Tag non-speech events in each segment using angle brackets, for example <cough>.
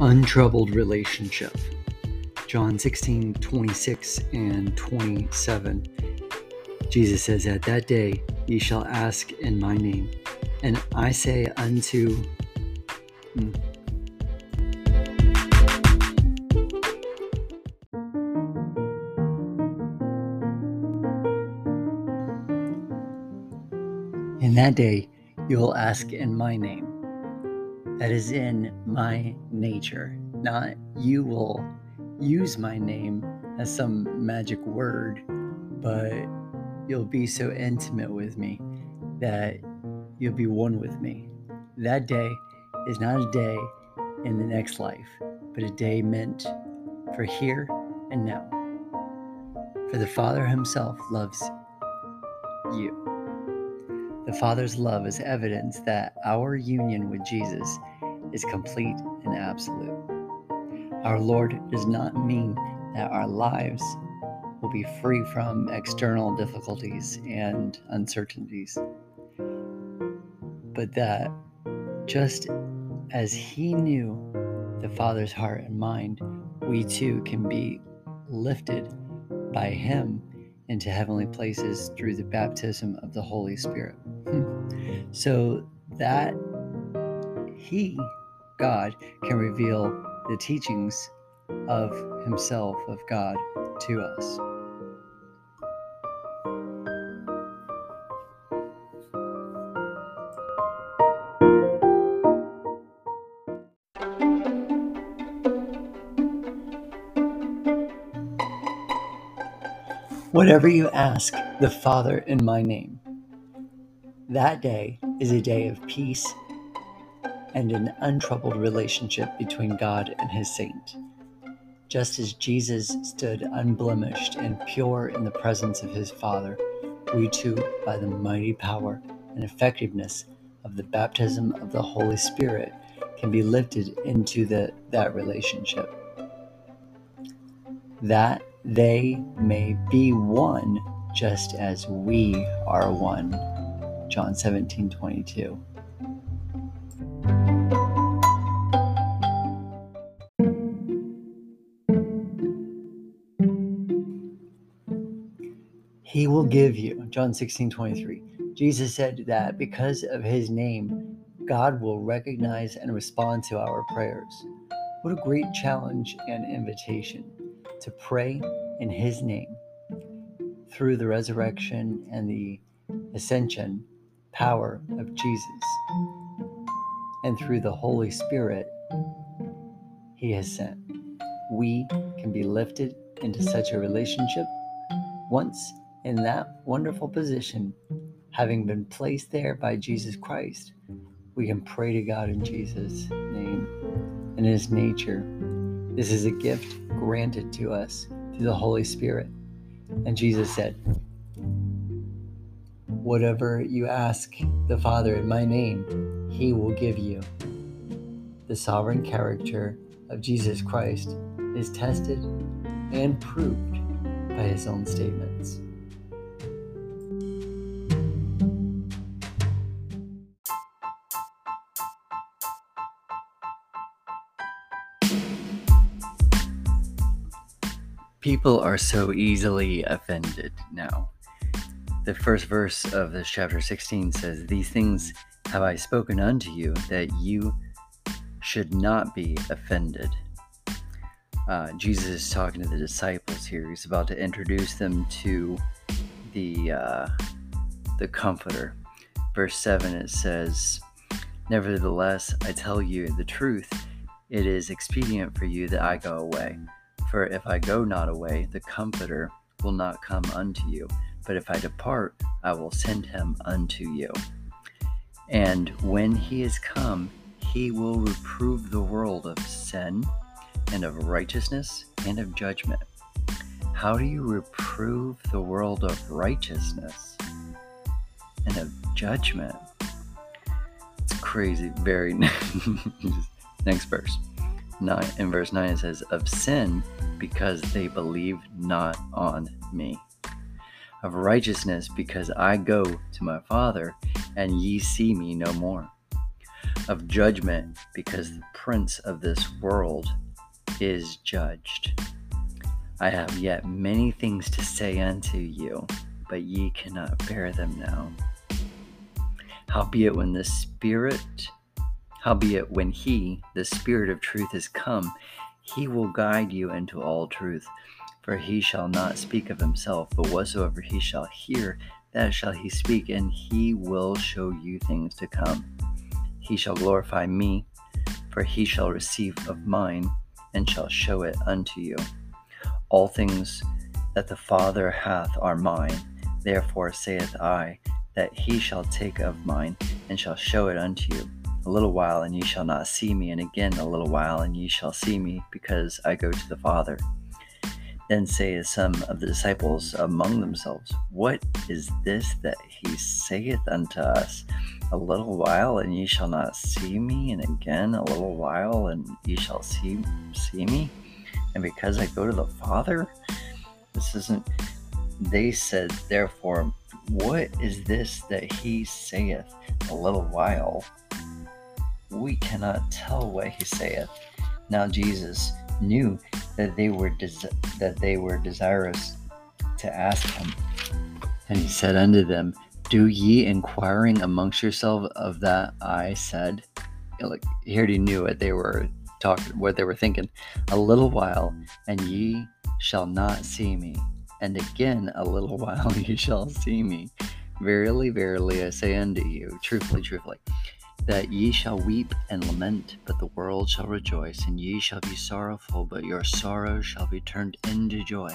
untroubled relationship. John 16, 26 and 27. Jesus says, At that day ye shall ask in my name, and I say unto. Hmm. In that day you will ask in my name. That is in my nature, not you will use my name as some magic word, but you'll be so intimate with me that you'll be one with me. That day is not a day in the next life, but a day meant for here and now. For the Father Himself loves you. The Father's love is evidence that our union with Jesus is complete and absolute. Our Lord does not mean that our lives will be free from external difficulties and uncertainties, but that just as He knew the Father's heart and mind, we too can be lifted by Him into heavenly places through the baptism of the Holy Spirit. <laughs> so that He, God, can reveal the teachings of Himself, of God, to us. Whatever you ask the Father in my name, that day is a day of peace and an untroubled relationship between God and his saint. Just as Jesus stood unblemished and pure in the presence of his Father, we too, by the mighty power and effectiveness of the baptism of the Holy Spirit, can be lifted into the, that relationship. That they may be one just as we are one. John 17 22. He will give you, John 16 23. Jesus said that because of his name, God will recognize and respond to our prayers. What a great challenge and invitation to pray in his name through the resurrection and the ascension power of Jesus and through the Holy Spirit he has sent. We can be lifted into such a relationship once in that wonderful position, having been placed there by Jesus Christ. We can pray to God in Jesus' name and in his nature. This is a gift granted to us through the Holy Spirit. And Jesus said, Whatever you ask the Father in my name, he will give you. The sovereign character of Jesus Christ is tested and proved by his own statements. People are so easily offended now. The first verse of this chapter 16 says, These things have I spoken unto you, that you should not be offended. Uh, Jesus is talking to the disciples here. He's about to introduce them to the uh, the Comforter. Verse seven it says, "Nevertheless, I tell you the truth. It is expedient for you that I go away. For if I go not away, the Comforter will not come unto you. But if I depart, I will send him unto you. And when he is come, he will reprove the world of sin and of righteousness and of judgment. How do you reprove the world of righteousness and of judgment? It's crazy. Very <laughs> next verse. 9 in verse 9 it says of sin because they believe not on me of righteousness because I go to my father and ye see me no more of judgment, because the prince of this world is judged. I have yet many things to say unto you, but ye cannot bear them now. Howbeit, when the Spirit, howbeit, when He, the Spirit of truth, is come, He will guide you into all truth. For He shall not speak of Himself, but whatsoever He shall hear, that shall He speak, and He will show you things to come. He shall glorify me, for He shall receive of mine, and shall show it unto you. All things that the Father hath are mine. Therefore saith I, that he shall take of mine, and shall show it unto you. A little while, and ye shall not see me, and again a little while, and ye shall see me, because I go to the Father. Then say some of the disciples among themselves, What is this that he saith unto us? A little while, and ye shall not see me, and again a little while, and ye shall see see me, and because I go to the Father. This isn't. They said, therefore, what is this that he saith a little while? We cannot tell what he saith. Now Jesus knew that they were des- that they were desirous to ask him, and he said unto them, Do ye inquiring amongst yourselves of that I said? Like he already knew what they were talking, what they were thinking. A little while, and ye shall not see me, and again a little <laughs> while ye shall see me. Verily, verily, I say unto you, truthfully, truthfully, that ye shall weep and lament, but the world shall rejoice, and ye shall be sorrowful, but your sorrow shall be turned into joy.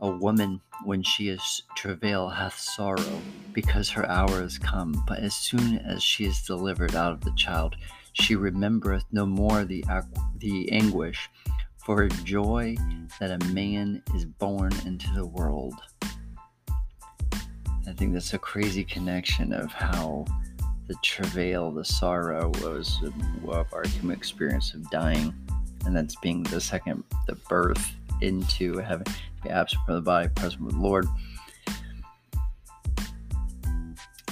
A woman, when she is travail, hath sorrow, because her hour is come. But as soon as she is delivered out of the child, she remembereth no more the, the anguish for joy that a man is born into the world. I think that's a crazy connection of how the travail, the sorrow was of our human experience of dying, and that's being the second, the birth into heaven, to be absent from the body, present with the Lord,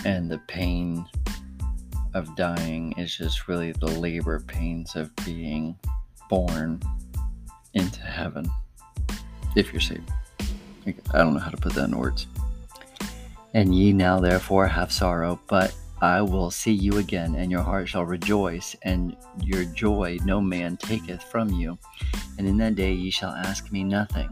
and the pain of dying is just really the labor pains of being born into heaven if you're saved. I don't know how to put that in words. And ye now therefore have sorrow, but I will see you again, and your heart shall rejoice, and your joy no man taketh from you. And in that day ye shall ask me nothing.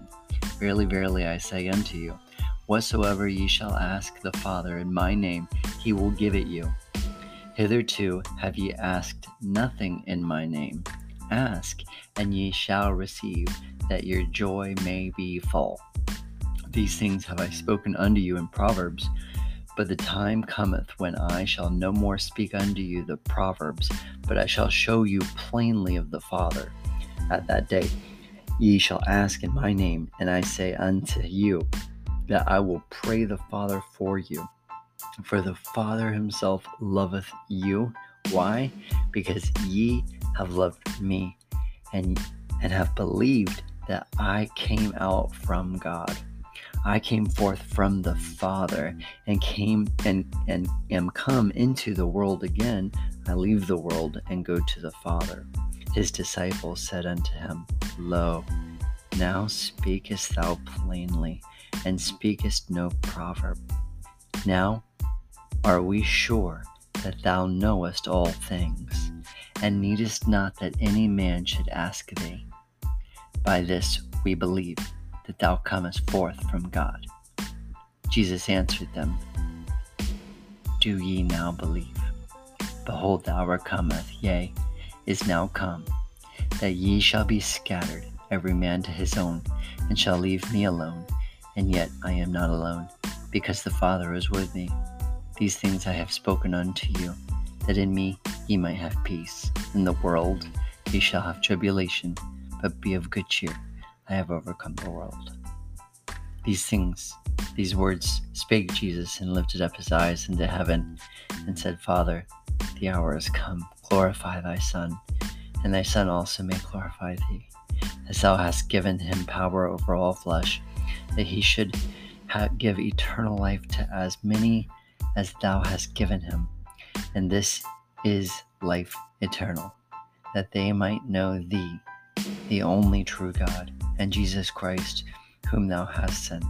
Verily, verily, I say unto you, whatsoever ye shall ask the Father in my name, he will give it you. Hitherto have ye asked nothing in my name. Ask, and ye shall receive, that your joy may be full. These things have I spoken unto you in Proverbs. But the time cometh when I shall no more speak unto you the Proverbs, but I shall show you plainly of the Father. At that day ye shall ask in my name, and I say unto you, that I will pray the Father for you. For the Father himself loveth you. Why? Because ye have loved me and and have believed that I came out from God. I came forth from the Father and came and and am come into the world again. I leave the world and go to the Father. His disciples said unto him, Lo, now speakest thou plainly, and speakest no proverb. Now are we sure that thou knowest all things, and needest not that any man should ask thee. By this we believe that thou comest forth from God. Jesus answered them, Do ye now believe? Behold, the hour cometh, yea, is now come, that ye shall be scattered, every man to his own, and shall leave me alone. And yet I am not alone, because the Father is with me. These things I have spoken unto you, that in me ye might have peace. In the world ye shall have tribulation, but be of good cheer. I have overcome the world. These things, these words spake Jesus and lifted up his eyes into heaven and said, Father, the hour is come. Glorify thy Son, and thy Son also may glorify thee, as thou hast given him power over all flesh, that he should ha- give eternal life to as many as thou hast given him. And this is life eternal, that they might know thee, the only true God, and Jesus Christ, whom thou hast sent.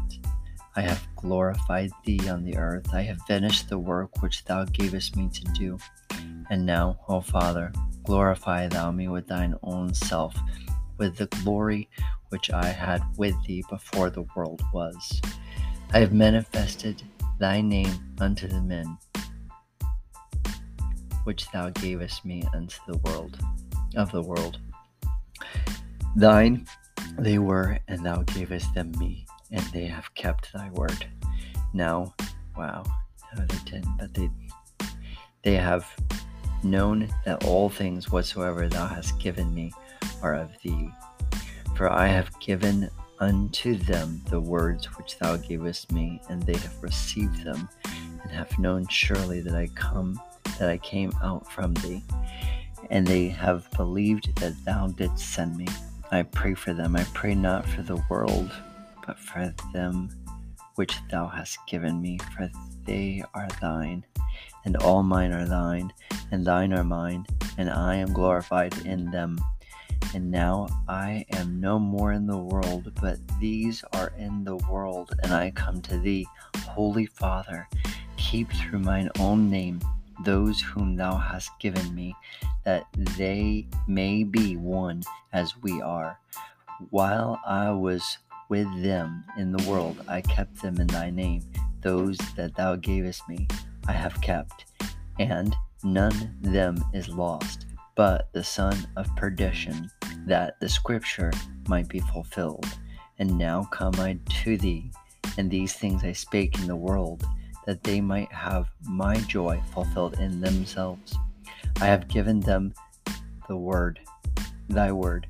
I have glorified thee on the earth. I have finished the work which thou gavest me to do. And now, O Father, glorify thou me with thine own self, with the glory which I had with thee before the world was. I have manifested thy name unto the men which thou gavest me unto the world of the world. Thine they were, and thou gavest them me, and they have kept thy word. Now, wow, no, they didn't, but they they have known that all things whatsoever thou hast given me are of thee. For I have given unto them the words which thou gavest me, and they have received them, and have known surely that I come that I came out from thee, and they have believed that thou didst send me. I pray for them. I pray not for the world, but for them which thou hast given me, for they are thine, and all mine are thine, and thine are mine, and I am glorified in them. And now I am no more in the world, but these are in the world, and I come to thee, Holy Father. Keep through mine own name those whom thou hast given me, that they may be one as we are. While I was with them in the world, I kept them in thy name. Those that thou gavest me, I have kept, and none them is lost, but the son of perdition, that the scripture might be fulfilled. And now come I to thee, and these things I spake in the world that they might have my joy fulfilled in themselves. I have given them the word, thy word,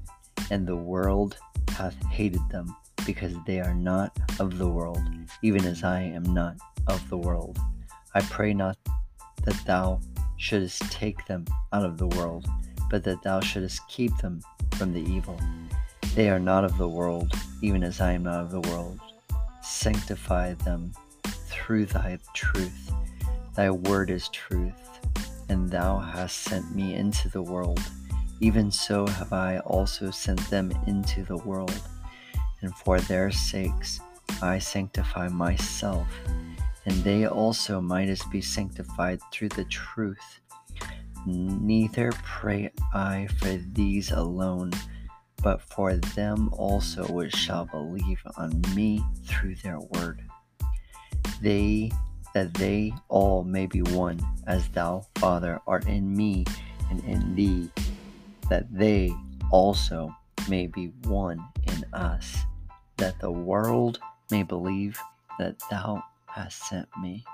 and the world hath hated them, because they are not of the world, even as I am not of the world. I pray not that thou shouldest take them out of the world, but that thou shouldest keep them from the evil. They are not of the world, even as I am not of the world. Sanctify them through thy truth. Thy word is truth, and thou hast sent me into the world. Even so have I also sent them into the world. And for their sakes I sanctify myself, and they also mightest be sanctified through the truth. Neither pray I for these alone, but for them also which shall believe on me through their word they that they all may be one, as thou, Father, art in me and in thee, that they also may be one in us, that the world may believe that thou hast sent me.